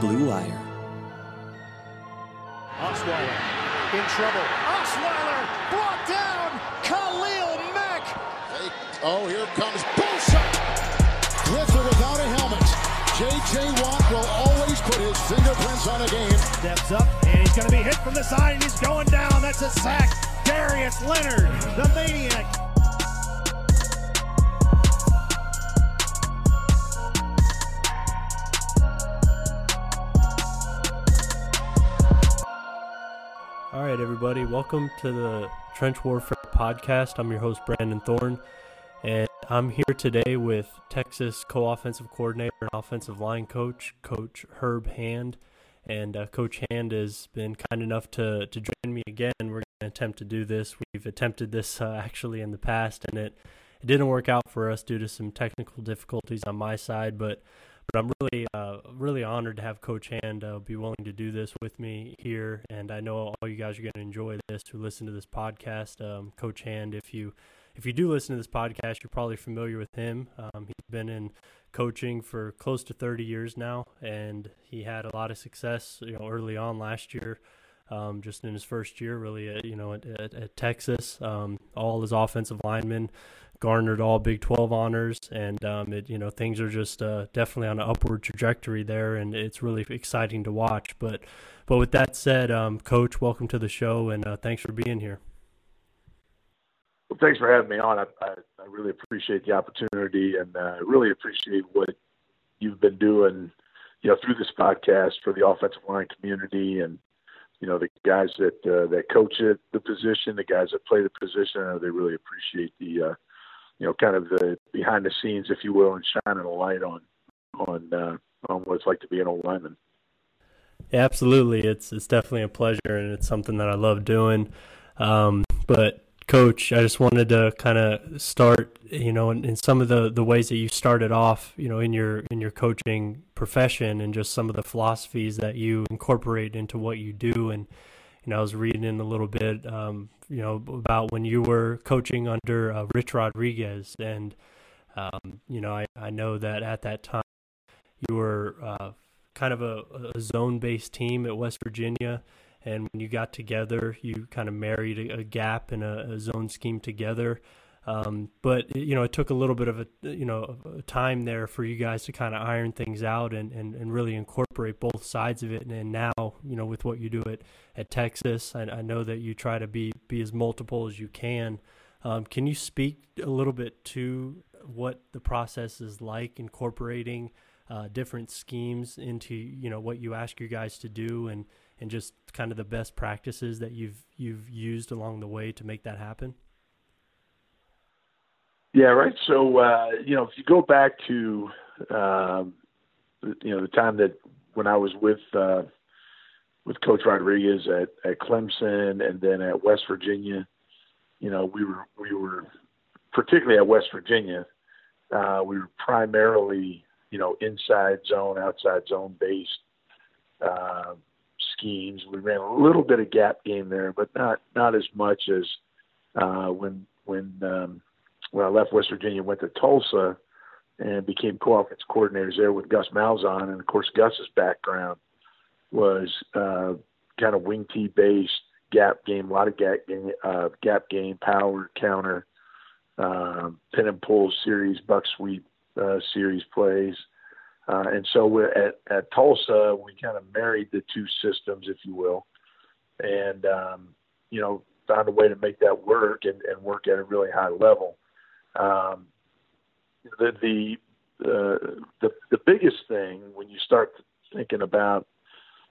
Blue Wire. Osweiler in trouble. Osweiler brought down. Khalil Mack. Oh, here comes Bosa. With or without a helmet. J.J. Watt will always put his fingerprints on a game. Steps up, and he's going to be hit from the side, and he's going down. That's a sack. Darius Leonard, the maniac. Everybody, welcome to the Trench Warfare Podcast. I'm your host, Brandon Thorn, and I'm here today with Texas co offensive coordinator and offensive line coach, Coach Herb Hand. And uh, Coach Hand has been kind enough to, to join me again. We're going to attempt to do this. We've attempted this uh, actually in the past, and it, it didn't work out for us due to some technical difficulties on my side, but but I'm really, uh, really honored to have Coach Hand uh, be willing to do this with me here, and I know all you guys are going to enjoy this who listen to this podcast. Um, Coach Hand, if you if you do listen to this podcast, you're probably familiar with him. Um, he's been in coaching for close to 30 years now, and he had a lot of success, you know, early on last year. Um, just in his first year, really, at, you know, at, at, at Texas, um, all his offensive linemen garnered all Big 12 honors, and um, it you know things are just uh, definitely on an upward trajectory there, and it's really exciting to watch. But but with that said, um, Coach, welcome to the show, and uh, thanks for being here. Well, thanks for having me on. I, I, I really appreciate the opportunity, and uh, really appreciate what you've been doing, you know, through this podcast for the offensive line community, and you know the guys that uh, that coach the position, the guys that play the position. I know they really appreciate the uh, you know, kind of the behind the scenes, if you will, and shining a light on on uh, on what it's like to be an old lineman. Yeah, absolutely. It's it's definitely a pleasure, and it's something that I love doing. Um, but coach, I just wanted to kind of start, you know, in, in, some of the, the ways that you started off, you know, in your in your coaching profession, and just some of the philosophies that you incorporate into what you do, and you know, I was reading in a little bit, um, you know, about when you were coaching under uh, Rich Rodriguez, and um, you know, I, I know that at that time you were uh, kind of a, a zone-based team at West Virginia, and when you got together, you kind of married a, a gap and a, a, zone scheme together. Um, but you know, it took a little bit of a you know a time there for you guys to kind of iron things out and, and, and really incorporate both sides of it. And, and now, you know, with what you do at, at Texas, I, I, know that you try to be be as multiple as you can. Um, can you speak a little bit to what the process is like incorporating uh, different schemes into you know what you ask your guys to do and and just kind of the best practices that you've you've used along the way to make that happen? Yeah, right. So uh, you know, if you go back to um, you know the time that when I was with uh, with Coach Rodriguez at, at Clemson and then at West Virginia, you know, we were we were particularly at West Virginia, uh, we were primarily you know inside zone, outside zone based uh, schemes. We ran a little bit of gap game there, but not not as much as uh, when when um, when I left West Virginia, went to Tulsa and became co-offense coordinators there with Gus Malzahn. And of course, Gus's background was uh, kind of wing T based, gap game, a lot of gap game, uh, gap game, power, counter, um, pin and pull series, buck sweep uh, series plays. Uh, and so we're at, at Tulsa, we kind of married the two systems, if you will, and um, you know found a way to make that work and, and work at a really high level. Um, the the, uh, the the biggest thing when you start thinking about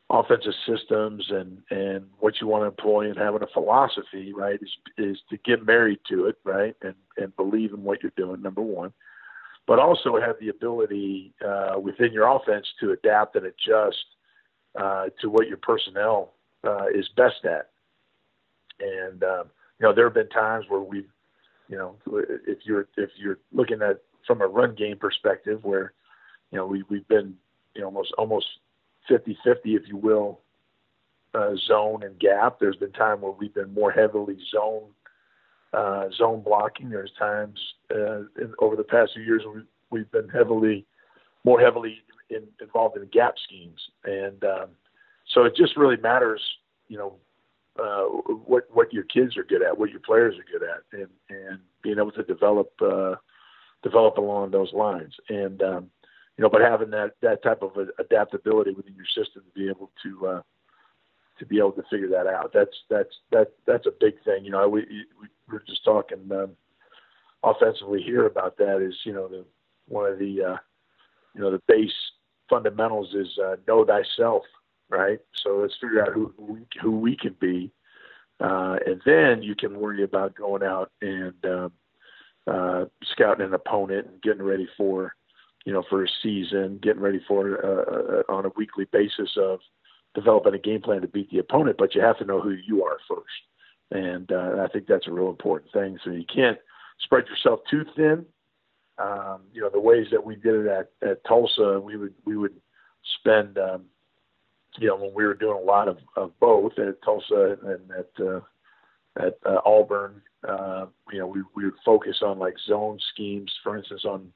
offensive systems and and what you want to employ and having a philosophy, right, is is to get married to it, right, and and believe in what you're doing. Number one, but also have the ability uh, within your offense to adapt and adjust uh, to what your personnel uh, is best at. And um, you know, there have been times where we've you know, if you're if you're looking at from a run game perspective, where you know we we've been you know almost almost 50-50, if you will, uh, zone and gap. There's been time where we've been more heavily zone uh, zone blocking. There's times uh, in, over the past few years we've we've been heavily more heavily in, involved in gap schemes, and um, so it just really matters, you know, uh, what what your kids are good at, what your players are good at, and and being able to develop uh, develop along those lines, and um, you know, but having that that type of adaptability within your system to be able to uh, to be able to figure that out. That's that's that that's a big thing. You know, we we were just talking um, offensively here about that. Is you know the one of the uh, you know the base fundamentals is uh, know thyself, right? So let's figure out who who we, who we can be, uh, and then you can worry about going out and um, uh, scouting an opponent and getting ready for you know for a season, getting ready for uh, uh on a weekly basis of developing a game plan to beat the opponent, but you have to know who you are first. And uh, I think that's a real important thing. So you can't spread yourself too thin. Um, you know, the ways that we did it at, at Tulsa, we would we would spend, um, you know, when we were doing a lot of, of both at Tulsa and at uh, at uh, Auburn, uh, you know, we we would focus on like zone schemes, for instance, on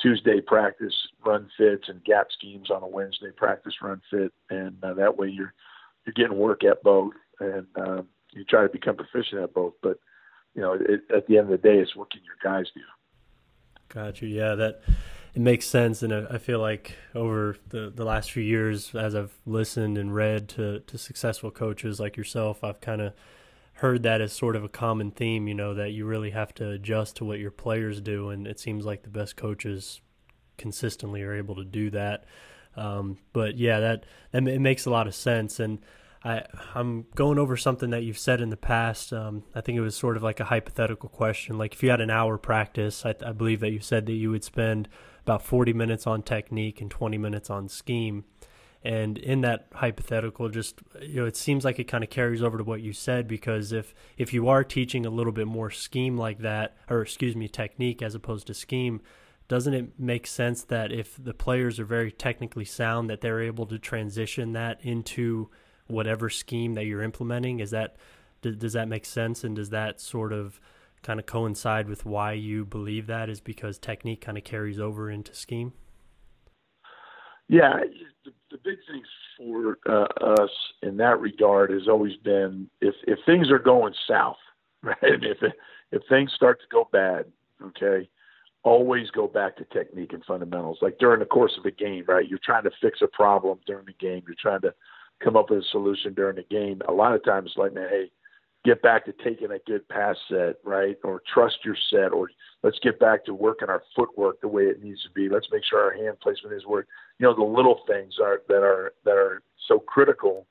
Tuesday practice run fits and gap schemes on a Wednesday practice run fit, and uh, that way you're you're getting work at both, and uh, you try to become proficient at both. But you know, it, at the end of the day, it's what can your guys do. Got you. Yeah, that it makes sense, and I feel like over the the last few years, as I've listened and read to to successful coaches like yourself, I've kind of heard that as sort of a common theme, you know, that you really have to adjust to what your players do. And it seems like the best coaches consistently are able to do that. Um, but yeah, that, that it makes a lot of sense. And I, I'm going over something that you've said in the past. Um, I think it was sort of like a hypothetical question. Like if you had an hour practice, I, I believe that you said that you would spend about 40 minutes on technique and 20 minutes on scheme. And in that hypothetical, just you know, it seems like it kind of carries over to what you said because if if you are teaching a little bit more scheme like that, or excuse me, technique as opposed to scheme, doesn't it make sense that if the players are very technically sound, that they're able to transition that into whatever scheme that you're implementing? Is that does, that make sense? And does that sort of kind of coincide with why you believe that is because technique kind of carries over into scheme? Yeah, the, the big thing for uh, us in that regard has always been if if things are going south, right? If if things start to go bad, okay, always go back to technique and fundamentals. Like during the course of a game, right? You're trying to fix a problem during the game. You're trying to come up with a solution during the game. A lot of times, like, man, hey, get back to taking a good pass set, right? Or trust your set, or let's get back to working our footwork the way it needs to be. Let's make sure our hand placement is where you know the little things are that are that are so critical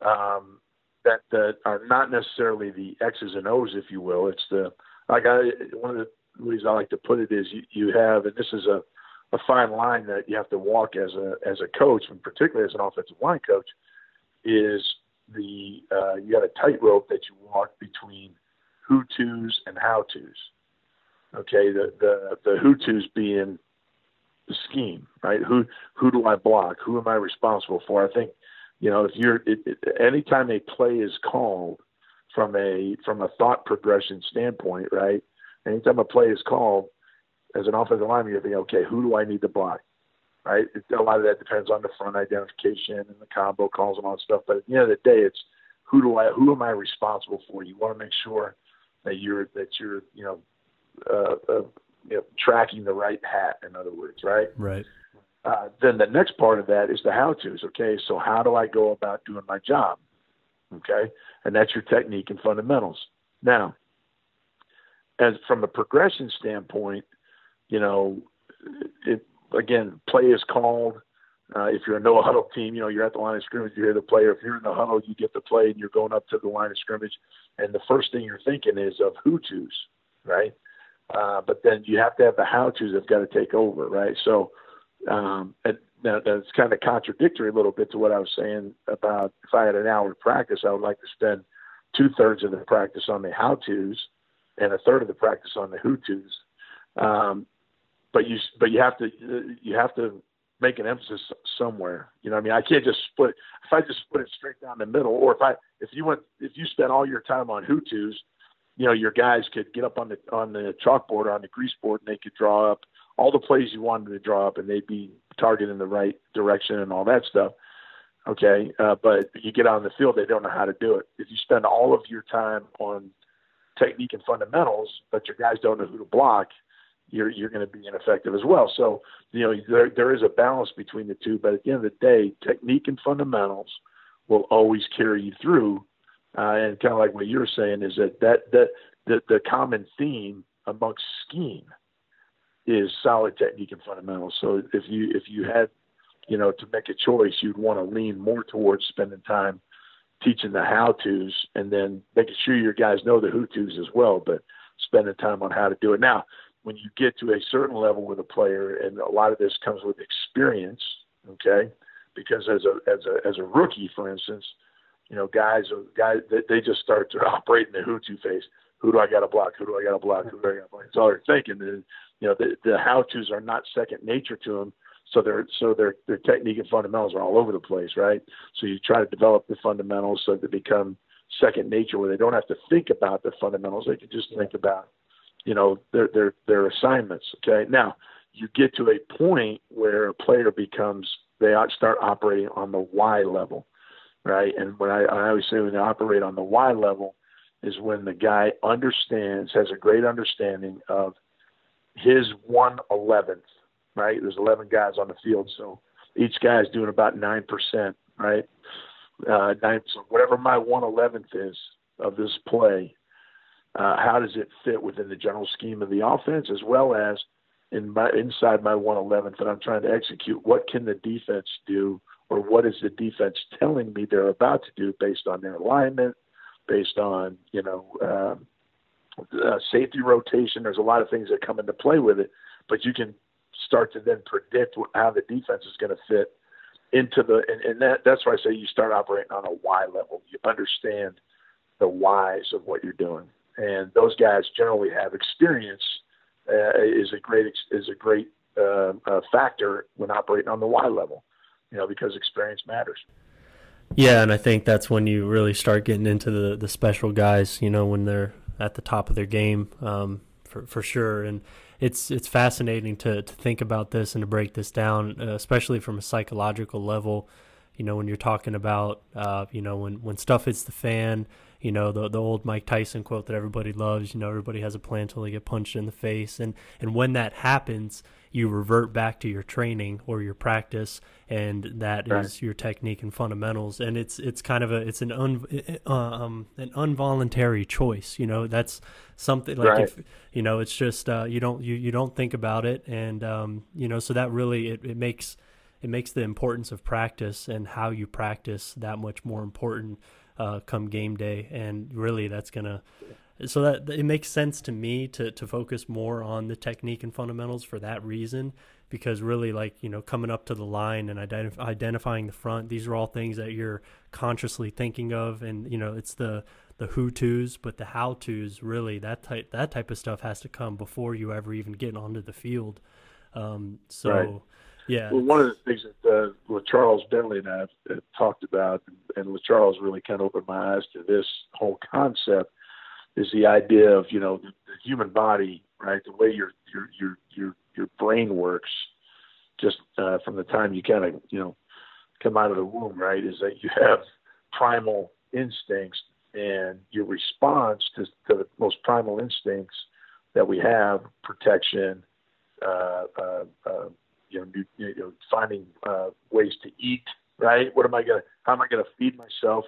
um, that that are not necessarily the X's and O's, if you will. It's the like I one of the ways I like to put it is you, you have, and this is a a fine line that you have to walk as a as a coach, and particularly as an offensive line coach, is the uh, you got a tightrope that you walk between who tos and how tos. Okay, the the the who tos being the scheme, right? Who who do I block? Who am I responsible for? I think you know if you're it, it, anytime a play is called from a from a thought progression standpoint, right? Anytime a play is called as an offensive lineman, you're thinking, okay, who do I need to block? Right? It, a lot of that depends on the front identification and the combo calls and all that stuff. But at the end of the day, it's who do I who am I responsible for? You want to make sure that you're that you're you know, uh, uh, you know tracking the right hat. In other words, right? Right. Uh, then the next part of that is the how tos. Okay, so how do I go about doing my job? Okay, and that's your technique and fundamentals. Now, as from a progression standpoint, you know, it, again, play is called. Uh, if you're a no huddle team, you know you're at the line of scrimmage, you hear the player. If you're in the huddle, you get the play, and you're going up to the line of scrimmage, and the first thing you're thinking is of who tos, right? Uh, but then you have to have the how tos have got to take over, right? So um, and now that's kind of contradictory a little bit to what I was saying about if I had an hour of practice, I would like to spend two thirds of the practice on the how tos and a third of the practice on the who tos. Um, but you but you have to you have to make an emphasis somewhere. You know, I mean, I can't just split. If I just split it straight down the middle, or if I if you went if you spent all your time on who tos, you know, your guys could get up on the on the chalkboard or on the grease board and they could draw up all the plays you wanted to draw up, and they'd be targeted in the right direction and all that stuff. Okay, uh, but you get out on the field, they don't know how to do it. If you spend all of your time on technique and fundamentals, but your guys don't know who to block, you're you're going to be ineffective as well. So you know there there is a balance between the two, but at the end of the day, technique and fundamentals will always carry you through. Uh, and kind of like what you're saying is that that that the, the common theme amongst scheme is solid technique and fundamentals. So if you if you had you know to make a choice, you'd want to lean more towards spending time teaching the how tos and then making sure your guys know the who tos as well, but spending time on how to do it. Now, when you get to a certain level with a player, and a lot of this comes with experience, okay, because as a as a as a rookie, for instance, you know, guys guys they, just start to operate in the who to phase. Who do I got to block? Who do I got to block? Who do I got to block? It's all they're thinking. And, you know, the the how tos are not second nature to them. So their so their their technique and fundamentals are all over the place, right? So you try to develop the fundamentals so they become second nature, where they don't have to think about the fundamentals; they can just think about, you know, their their their assignments. Okay, now you get to a point where a player becomes they start operating on the Y level, right? And when I, I always say when they operate on the Y level is when the guy understands, has a great understanding of his one eleventh, right? There's eleven guys on the field, so each guy is doing about nine percent, right? Uh, nine, so whatever my one eleventh is of this play, uh, how does it fit within the general scheme of the offense, as well as in my inside my 111th that I'm trying to execute, what can the defense do, or what is the defense telling me they're about to do based on their alignment, based on you know um, uh, safety rotation. There's a lot of things that come into play with it, but you can start to then predict how the defense is going to fit into the and, and that that's why I say you start operating on a why level. You understand the whys of what you're doing, and those guys generally have experience uh, is a great is a great uh, uh, factor when operating on the Y level, you know, because experience matters. Yeah, and I think that's when you really start getting into the the special guys. You know, when they're at the top of their game, um, for for sure. And it's it's fascinating to to think about this and to break this down, uh, especially from a psychological level. You know, when you're talking about, uh, you know, when when stuff hits the fan, you know the the old Mike Tyson quote that everybody loves. You know, everybody has a plan until they get punched in the face, and and when that happens, you revert back to your training or your practice, and that right. is your technique and fundamentals. And it's it's kind of a it's an un, uh, um an involuntary choice. You know, that's something like right. if you know it's just uh, you don't you you don't think about it, and um you know so that really it, it makes it makes the importance of practice and how you practice that much more important uh, come game day, and really that's gonna. So that it makes sense to me to to focus more on the technique and fundamentals for that reason, because really, like you know, coming up to the line and identif- identifying the front, these are all things that you're consciously thinking of, and you know, it's the the who tos, but the how tos really that type that type of stuff has to come before you ever even get onto the field. Um, so. Right yeah. Well, one of the things that uh, what Charles Bentley and I have, have talked about, and with Charles really kind of opened my eyes to this whole concept, is the idea of you know the, the human body, right? The way your your your your your brain works, just uh, from the time you kind of you know come out of the womb, right? Is that you have primal instincts, and your response to, to the most primal instincts that we have, protection, uh, uh, uh, you know, you know finding uh, ways to eat. Right? What am I gonna? How am I gonna feed myself?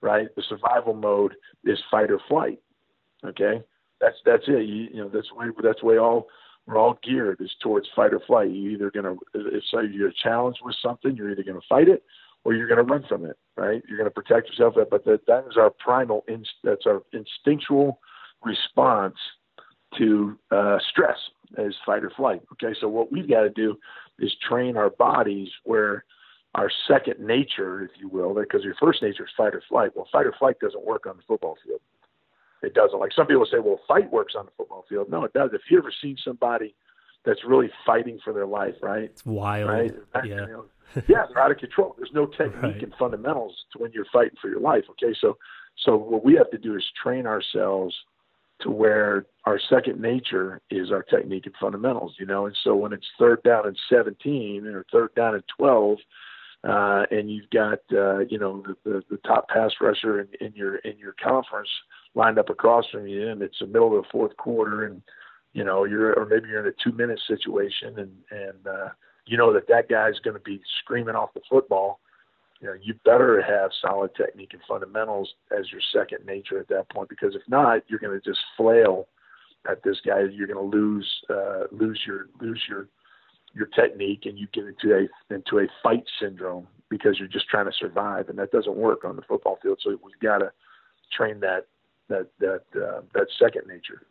Right? The survival mode is fight or flight. Okay, that's that's it. You, you know, that's way that's way all we're all geared is towards fight or flight. You're either gonna if so you're challenged with something, you're either gonna fight it or you're gonna run from it. Right? You're gonna protect yourself. But that that is our primal that's our instinctual response to uh, stress as fight or flight. Okay, so what we've got to do is train our bodies where our second nature, if you will, because your first nature is fight or flight. Well, fight or flight doesn't work on the football field. It doesn't. Like some people say, well, fight works on the football field. No, it does. If you ever seen somebody that's really fighting for their life, right? It's wild. Right? Yeah. Yeah, they're out of control. There's no technique right. and fundamentals to when you're fighting for your life. Okay, so so what we have to do is train ourselves to where our second nature is our technique and fundamentals, you know. And so when it's third down and 17 or third down and 12, uh, and you've got uh, you know the, the, the top pass rusher in, in your in your conference lined up across from you, and it's the middle of the fourth quarter, and you know you're or maybe you're in a two minute situation, and and uh, you know that that guy's going to be screaming off the football. You know, you better have solid technique and fundamentals as your second nature at that point, because if not, you're going to just flail at this guy. You're going to lose uh, lose your lose your your technique, and you get into a into a fight syndrome because you're just trying to survive, and that doesn't work on the football field. So we've got to train that that that uh, that second nature.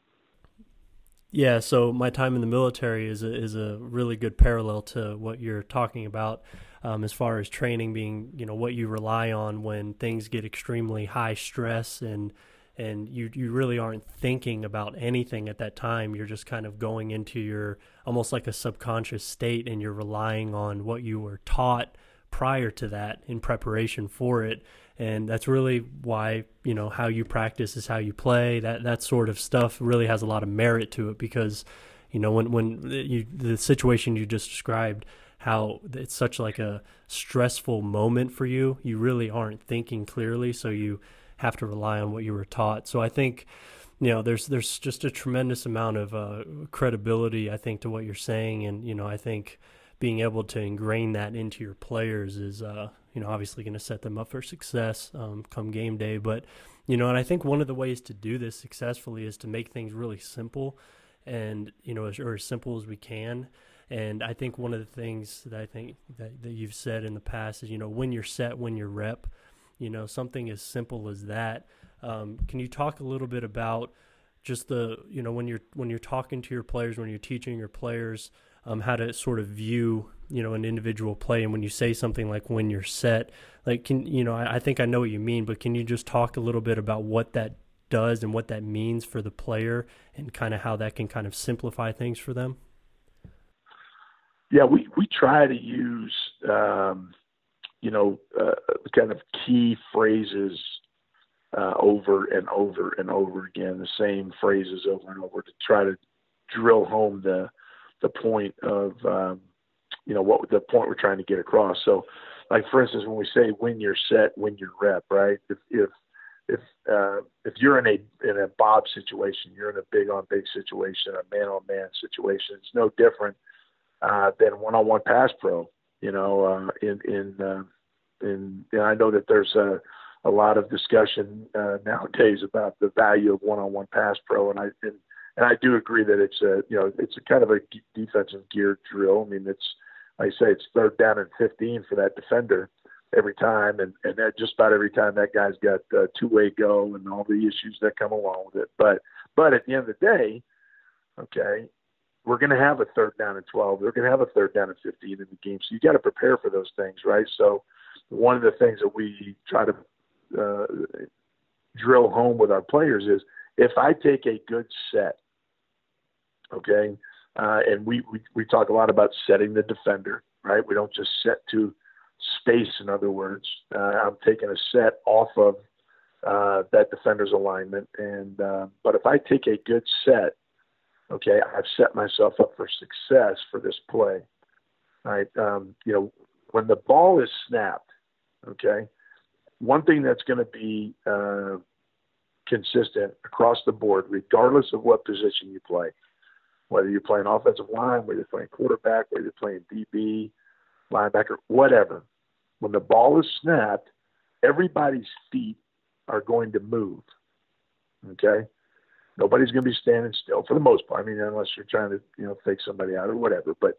Yeah, so my time in the military is a, is a really good parallel to what you're talking about, um, as far as training being, you know, what you rely on when things get extremely high stress and and you you really aren't thinking about anything at that time. You're just kind of going into your almost like a subconscious state, and you're relying on what you were taught prior to that in preparation for it and that's really why you know how you practice is how you play that that sort of stuff really has a lot of merit to it because you know when when you the situation you just described how it's such like a stressful moment for you you really aren't thinking clearly so you have to rely on what you were taught so i think you know there's there's just a tremendous amount of uh, credibility i think to what you're saying and you know i think being able to ingrain that into your players is uh, you know, obviously going to set them up for success um, come game day. But, you know, and I think one of the ways to do this successfully is to make things really simple and, you know, as, or as simple as we can. And I think one of the things that I think that, that you've said in the past is, you know, when you're set, when you're rep, you know, something as simple as that. Um, can you talk a little bit about just the, you know, when you're when you're talking to your players, when you're teaching your players, um, how to sort of view you know an individual play and when you say something like when you're set like can you know I, I, think i know what you mean but can you just talk a little bit about what that does and what that means for the player and kind of how that can kind of simplify things for them yeah we we try to use um, you know uh, kind of key phrases uh, over and over and over again the same phrases over and over to try to drill home the the point of um, you know what the point we're trying to get across. So, like for instance, when we say when you're set, when you're rep, right? If if if uh, if you're in a in a Bob situation, you're in a big on big situation, a man on man situation. It's no different uh, than one on one pass pro. You know, uh, in in uh, in and I know that there's a a lot of discussion uh, nowadays about the value of one on one pass pro, and I and and I do agree that it's a you know it's a kind of a defensive gear drill. I mean, it's I say it's third down and 15 for that defender every time, and and that just about every time that guy's got uh, two way go and all the issues that come along with it. But but at the end of the day, okay, we're going to have a third down and 12. We're going to have a third down and 15 in the game. So you got to prepare for those things, right? So one of the things that we try to uh, drill home with our players is if I take a good set, okay, uh, and we, we we talk a lot about setting the defender, right? We don't just set to space. In other words, uh, I'm taking a set off of uh, that defender's alignment, and uh, but if I take a good set, okay, I've set myself up for success for this play. Right? Um, you know, when the ball is snapped, okay, one thing that's going to be uh, consistent across the board, regardless of what position you play. Whether you're playing offensive line, whether you're playing quarterback, whether you're playing DB, linebacker, whatever. When the ball is snapped, everybody's feet are going to move. Okay? Nobody's going to be standing still for the most part. I mean, unless you're trying to, you know, fake somebody out or whatever. But,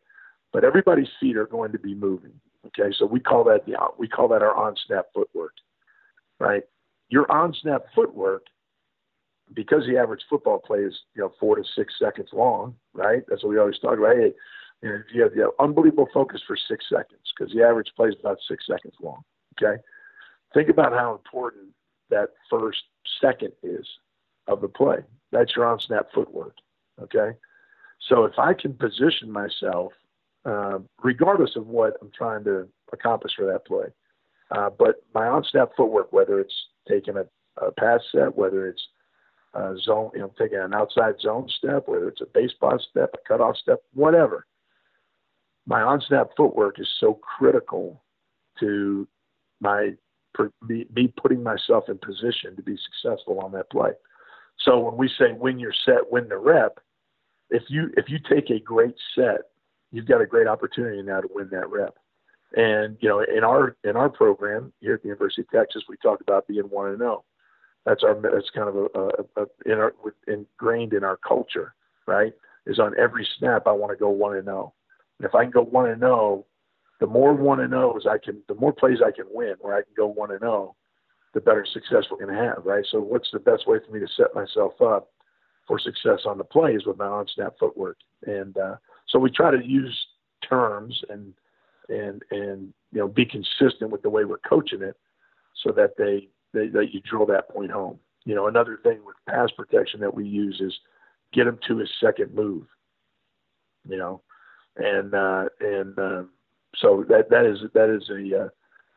but everybody's feet are going to be moving. Okay, so we call that the we call that our on snap footwork, right? Your on snap footwork because the average football play is you know four to six seconds long, right? That's what we always talk about. Hey, you, know, you have, you have unbelievable focus for six seconds because the average play is about six seconds long. Okay, think about how important that first second is of the play. That's your on snap footwork. Okay, so if I can position myself, uh, regardless of what I'm trying to accomplish for that play, uh, but my on snap footwork, whether it's taking a, a pass set, whether it's uh, zone, you know, taking an outside zone step, whether it's a baseball step, a cutoff step, whatever. My on snap footwork is so critical to my me, me putting myself in position to be successful on that play. So when we say win your set, win the rep, if you if you take a great set, you've got a great opportunity now to win that rep. And you know, in our in our program here at the University of Texas, we talk about being one and zero. Oh. That's our that's kind of a, a, a in our ingrained in our culture, right? Is on every snap I want to go one and zero. Oh. And if I can go one and zero, oh, the more one and oh zeros I can, the more plays I can win, where I can go one and zero, the better success we're going to have, right? So, what's the best way for me to set myself up for success on the play is with my on snap footwork, and uh, so we try to use terms and and and you know be consistent with the way we're coaching it, so that they, they that you drill that point home. You know, another thing with pass protection that we use is get him to his second move. You know, and uh, and uh, so that that is that is a uh,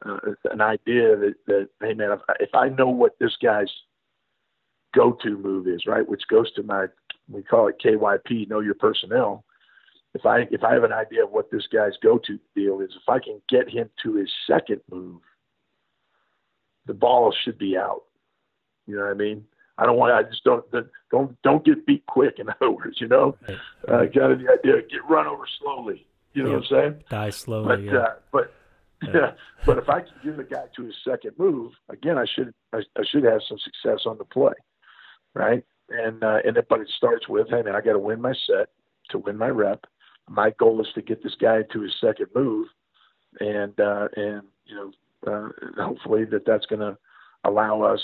uh, an idea that that hey man, if I, if I know what this guy's go-to move is, right, which goes to my we call it KYP, know your personnel. If I if I have an idea of what this guy's go-to deal is, if I can get him to his second move, the ball should be out. You know what I mean? I don't want. I just don't don't don't get beat quick. In other words, you know, uh, kind of the idea get run over slowly. You know what I'm saying? Die slowly. But yeah. uh, but yeah. but if I can get the guy to his second move, again, I should I, I should have some success on the play, right? And uh, and it, but it starts with, hey man, I got to win my set to win my rep. My goal is to get this guy to his second move, and uh, and you know uh, hopefully that that's going to allow us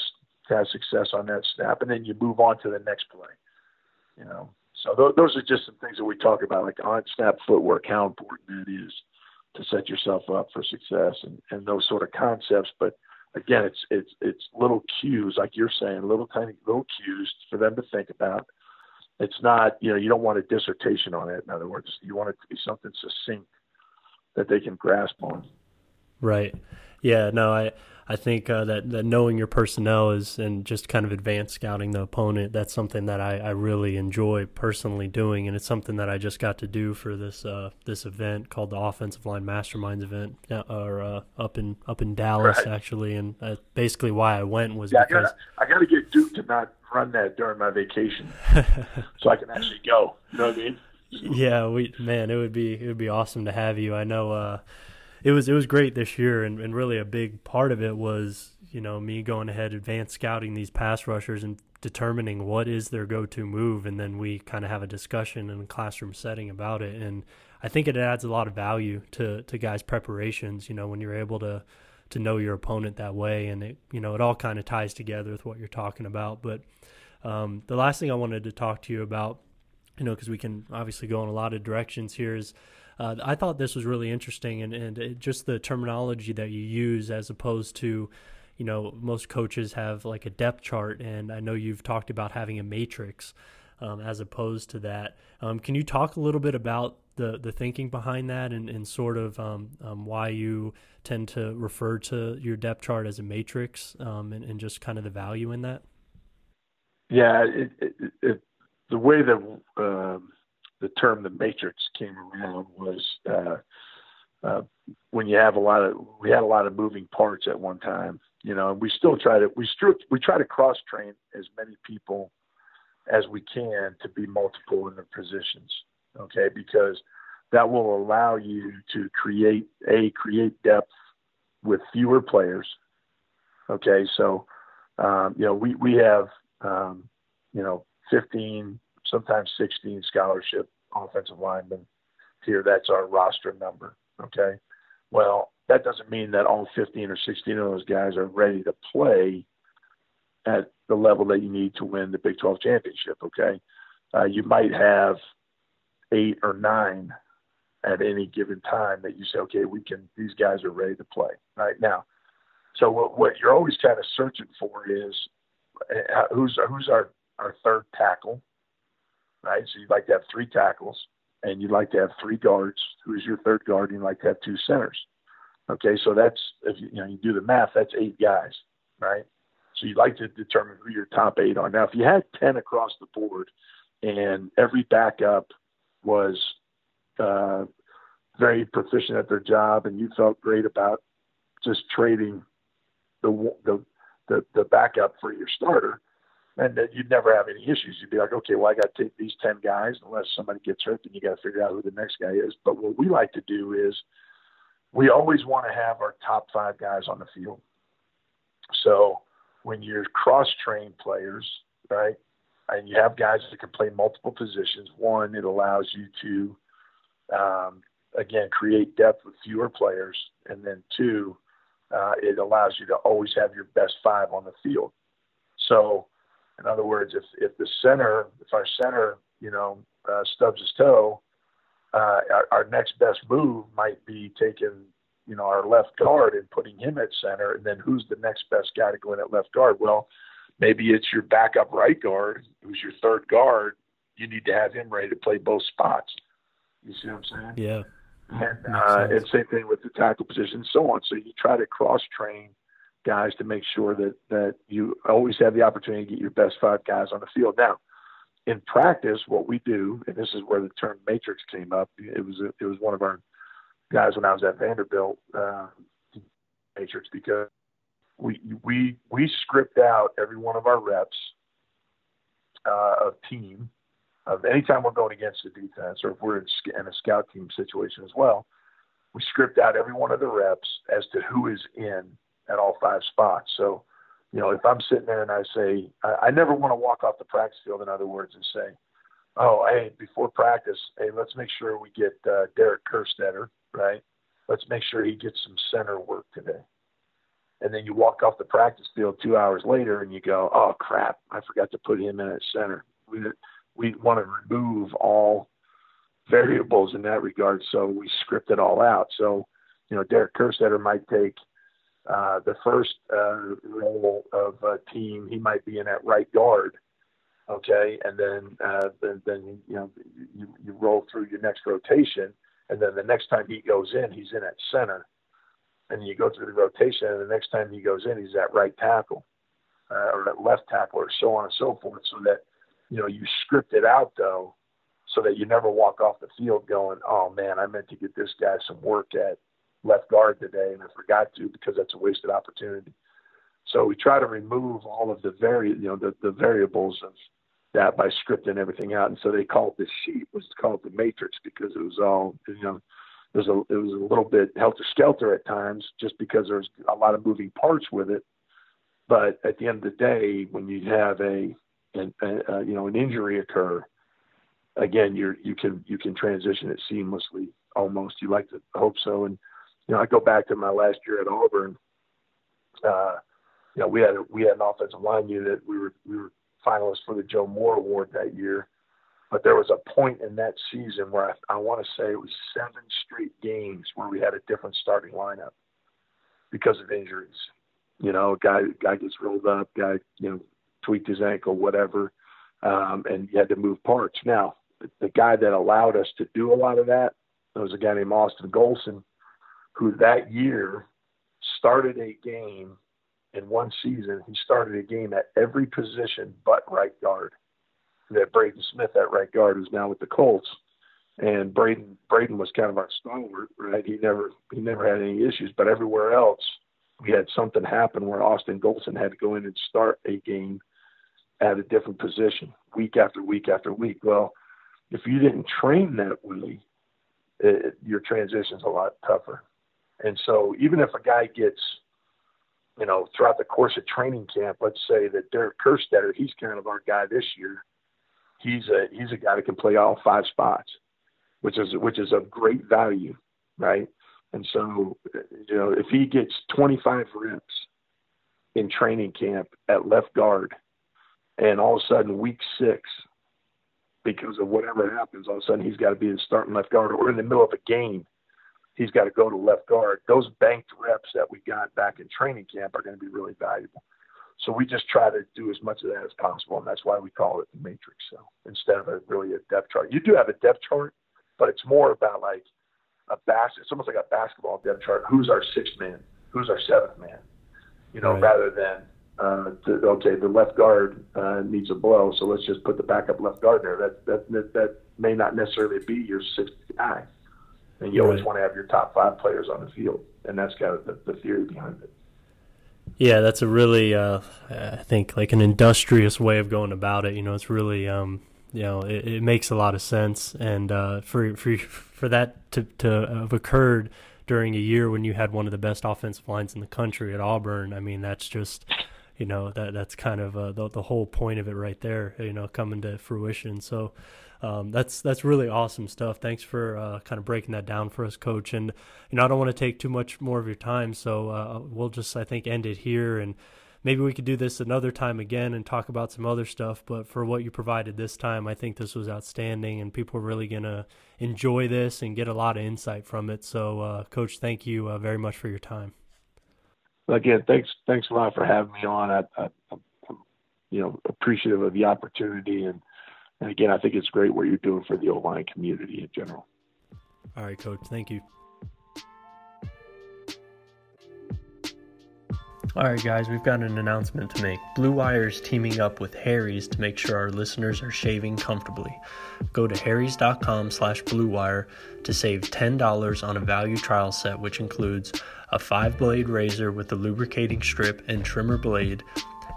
to have success on that snap, and then you move on to the next play. You know, so th- those are just some things that we talk about, like on snap footwork, how important that is to set yourself up for success, and, and those sort of concepts. But again, it's it's it's little cues, like you're saying, little tiny little cues for them to think about. It's not, you know, you don't want a dissertation on it. In other words, you want it to be something succinct that they can grasp on. Right. Yeah. No, I I think uh, that that knowing your personnel is and just kind of advanced scouting the opponent. That's something that I, I really enjoy personally doing, and it's something that I just got to do for this uh, this event called the Offensive Line Masterminds event, uh, or uh, up in up in Dallas right. actually. And uh, basically, why I went was yeah, because I got to get Duke to not run that during my vacation, so I can actually go. You know what I mean? yeah, we man, it would be it would be awesome to have you. I know uh, it was it was great this year, and, and really a big part of it was you know me going ahead, advanced scouting these pass rushers and determining what is their go-to move, and then we kind of have a discussion in a classroom setting about it. And I think it adds a lot of value to to guys' preparations. You know, when you're able to to know your opponent that way, and it you know it all kind of ties together with what you're talking about. But um, the last thing I wanted to talk to you about, you know, because we can obviously go in a lot of directions here is uh, I thought this was really interesting, and and it, just the terminology that you use as opposed to, you know, most coaches have like a depth chart, and I know you've talked about having a matrix. Um, as opposed to that, um, can you talk a little bit about the the thinking behind that, and, and sort of um, um why you tend to refer to your depth chart as a matrix, um, and, and, just kind of the value in that? Yeah, it, it, it, the way that um, the term the matrix came around was uh, uh, when you have a lot of we had a lot of moving parts at one time, you know, and we still try to we still we try to cross train as many people as we can to be multiple in their positions, okay? Because that will allow you to create a create depth with fewer players. Okay, so um, you know we we have um, you know 15 sometimes 16 scholarship offensive linemen here. That's our roster number. Okay. Well, that doesn't mean that all 15 or 16 of those guys are ready to play at the level that you need to win the Big 12 championship. Okay. Uh, you might have eight or nine at any given time that you say, okay, we can, these guys are ready to play right now. So what, what you're always kind of searching for is uh, who's, who's our, our third tackle, right? So you'd like to have three tackles and you'd like to have three guards. Who's your third guard? And you'd like to have two centers. Okay, so that's if you, you know you do the math, that's eight guys, right? So you'd like to determine who your top eight are. Now, if you had 10 across the board and every backup was uh, very proficient at their job and you felt great about just trading the, the, the, the backup for your starter, and that you'd never have any issues. You'd be like, okay, well, I got to take these 10 guys, unless somebody gets hurt, then you got to figure out who the next guy is. But what we like to do is we always want to have our top five guys on the field. So when you're cross trained players, right, and you have guys that can play multiple positions, one, it allows you to, um, again, create depth with fewer players. And then two, uh, it allows you to always have your best five on the field. So, in other words, if, if the center, if our center, you know, uh, stubs his toe, uh, our, our next best move might be taking, you know, our left guard and putting him at center, and then who's the next best guy to go in at left guard? Well, maybe it's your backup right guard, who's your third guard. You need to have him ready to play both spots. You see what I'm saying? Yeah. And, uh, and same thing with the tackle position, and so on. So you try to cross train guys to make sure that that you always have the opportunity to get your best five guys on the field. Now, in practice, what we do, and this is where the term matrix came up. It was it was one of our guys when I was at Vanderbilt uh, matrix because we we we script out every one of our reps uh, of team of anytime we're going against the defense or if we're in, in a scout team situation as well. We script out every one of the reps as to who is in at all five spots. So, you know, if I'm sitting there and I say, I, I never want to walk off the practice field, in other words, and say, oh, hey, before practice, hey, let's make sure we get uh, Derek Kerstetter, right? Let's make sure he gets some center work today. And then you walk off the practice field two hours later and you go, oh, crap, I forgot to put him in at center. We, we want to remove all variables in that regard. So we script it all out. So, you know, Derek Kerstetter might take – uh, the first uh, role of a team, he might be in at right guard. Okay, and then uh, then, then you know you, you roll through your next rotation, and then the next time he goes in, he's in at center, and you go through the rotation, and the next time he goes in, he's at right tackle uh, or at left tackle, or so on and so forth, so that you know you script it out though, so that you never walk off the field going, oh man, I meant to get this guy some work at left guard today, and I forgot to because that's a wasted opportunity. So we try to remove all of the vari, you know, the, the variables of that by scripting everything out. And so they called this sheet was called the matrix because it was all, you know, there's a it was a little bit helter skelter at times just because there's a lot of moving parts with it. But at the end of the day, when you have a, an, a, you know an injury occur, again you're you can you can transition it seamlessly almost. You like to hope so, and you know, I go back to my last year at Auburn. Uh, you know, we had a, we had an offensive line unit. We were we were finalists for the Joe Moore Award that year, but there was a point in that season where I, I want to say it was seven straight games where we had a different starting lineup because of injuries. You know, guy guy gets rolled up, guy you know tweaked his ankle, whatever, um, and you had to move parts. Now, the, the guy that allowed us to do a lot of that was a guy named Austin Golson, who that year started a game in one season. He started a game at every position but right guard. That Braden Smith at right guard, who's now with the Colts, and Braden Braden was kind of our stalwart, right? He never he never had any issues, but everywhere else we had something happen where Austin Golson had to go in and start a game at a different position week after week after week. Well, if you didn't train that way, it, your transition's a lot tougher. And so even if a guy gets, you know, throughout the course of training camp, let's say that Derek Kerstetter, he's kind of our guy this year. He's a he's a guy that can play all five spots, which is which is of great value, right? And so, you know, if he gets 25 reps in training camp at left guard, and all of a sudden week six, because of whatever happens, all of a sudden he's got to be in starting left guard, or in the middle of a game, he's got to go to left guard. Those banked reps that we got back in training camp are going to be really valuable. So we just try to do as much of that as possible, and that's why we call it the matrix. So instead of a really a depth chart, you do have a depth chart, but it's more about like a bas. It's almost like a basketball depth chart. Who's our sixth man? Who's our seventh man? You know, right. rather than uh, to, okay, the left guard uh, needs a blow, so let's just put the backup left guard there. That that that may not necessarily be your sixth guy, and you right. always want to have your top five players on the field, and that's kind of the, the theory behind it. Yeah, that's a really, uh, I think, like an industrious way of going about it. You know, it's really, um, you know, it, it, makes a lot of sense, and uh, for for for that to to have occurred during a year when you had one of the best offensive lines in the country at Auburn, I mean, that's just you know that that's kind of uh, the the whole point of it right there. You know, coming to fruition. So um, that's that's really awesome stuff. Thanks for uh, kind of breaking that down for us, Coach. And you know, I don't want to take too much more of your time, so uh, we'll just I think end it here and. Maybe we could do this another time again and talk about some other stuff. But for what you provided this time, I think this was outstanding, and people are really going to enjoy this and get a lot of insight from it. So, uh, Coach, thank you uh, very much for your time again, thanks thanks a lot for having me on. I, I, I'm you know appreciative of the opportunity, and and again, I think it's great what you're doing for the O line community in general. All right, Coach. Thank you. All right, guys, we've got an announcement to make. Blue Wire is teaming up with Harry's to make sure our listeners are shaving comfortably. Go to harrys.com slash bluewire to save $10 on a value trial set, which includes a five blade razor with a lubricating strip and trimmer blade,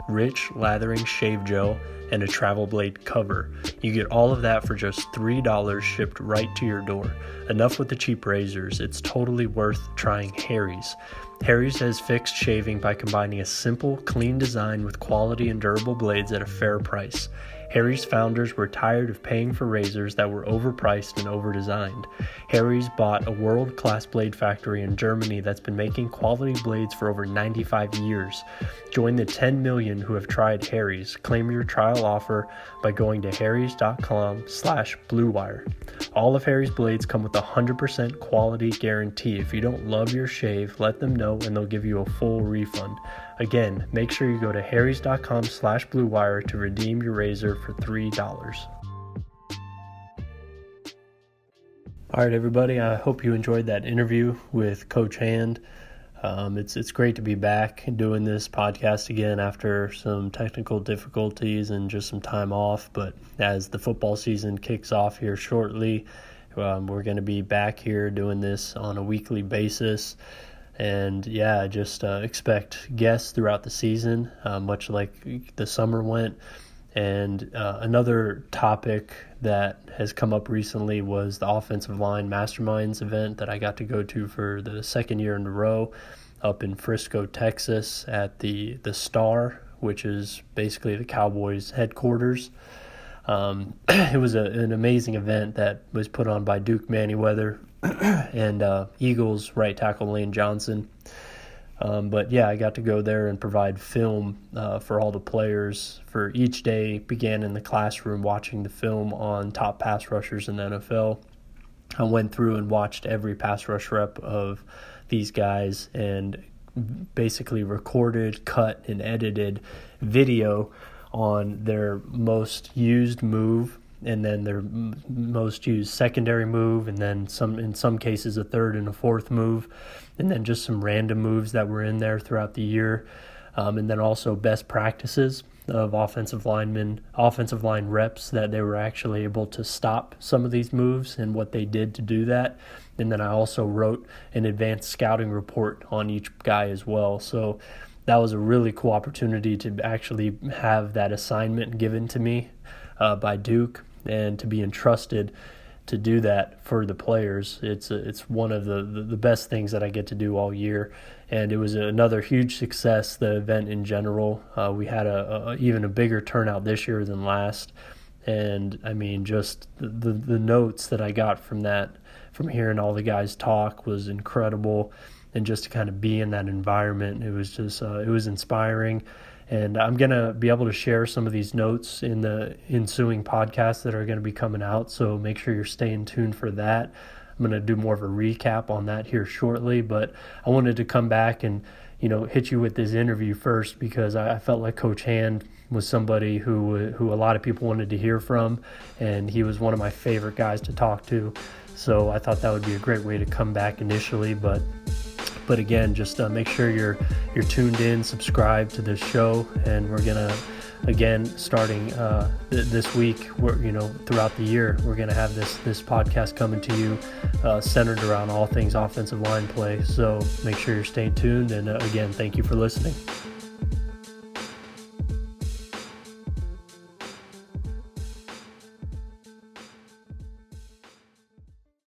rich lathering shave gel, and a travel blade cover. You get all of that for just $3 shipped right to your door. Enough with the cheap razors, it's totally worth trying Harry's. Harry's has fixed shaving by combining a simple, clean design with quality and durable blades at a fair price. Harry's founders were tired of paying for razors that were overpriced and overdesigned. Harry's bought a world class blade factory in Germany that's been making quality blades for over 95 years. Join the 10 million who have tried Harry's. Claim your trial offer by going to harrys.com slash bluewire. All of Harry's blades come with a 100% quality guarantee. If you don't love your shave, let them know and they'll give you a full refund. Again, make sure you go to harrys.com slash bluewire to redeem your razor for $3. All right, everybody. I hope you enjoyed that interview with Coach Hand. Um, it's it's great to be back doing this podcast again after some technical difficulties and just some time off. But as the football season kicks off here shortly, um, we're going to be back here doing this on a weekly basis and yeah, just uh, expect guests throughout the season, uh, much like the summer went. And uh, another topic that has come up recently was the offensive line masterminds event that I got to go to for the second year in a row up in Frisco, Texas, at the the Star, which is basically the Cowboys headquarters. Um, it was a, an amazing event that was put on by Duke Manyweather and uh, Eagles right tackle Lane Johnson. Um, but yeah, I got to go there and provide film uh, for all the players. For each day, began in the classroom watching the film on top pass rushers in the NFL. I went through and watched every pass rush rep of these guys and basically recorded, cut, and edited video on their most used move and then their most used secondary move, and then some in some cases a third and a fourth move, and then just some random moves that were in there throughout the year, um, and then also best practices of offensive linemen, offensive line reps that they were actually able to stop some of these moves and what they did to do that. And then I also wrote an advanced scouting report on each guy as well. So that was a really cool opportunity to actually have that assignment given to me uh, by Duke and to be entrusted to do that for the players. It's a, it's one of the, the, the best things that I get to do all year, and it was another huge success. The event in general, uh, we had a, a, even a bigger turnout this year than last, and I mean just the, the, the notes that I got from that, from hearing all the guys talk, was incredible, and just to kind of be in that environment, it was just uh, it was inspiring and I'm to be able to share some of these notes in the ensuing podcasts that are to be coming out. So make sure you're staying tuned for that. I'm to do more of a recap on that here shortly. But I wanted to come back and, you know, hit you with this interview first because I felt like Coach Hand was somebody who who a lot of people wanted to hear from, and he was one of my favorite guys to talk to. So I thought that would be a great way to come back initially. But but again, just uh, make sure you're you're tuned in, subscribe to this show, and we're gonna again starting uh, th- this week. We're you know throughout the year we're gonna have this this podcast coming to you uh, centered around all things offensive line play. So make sure you're staying tuned, and uh, again, thank you for listening.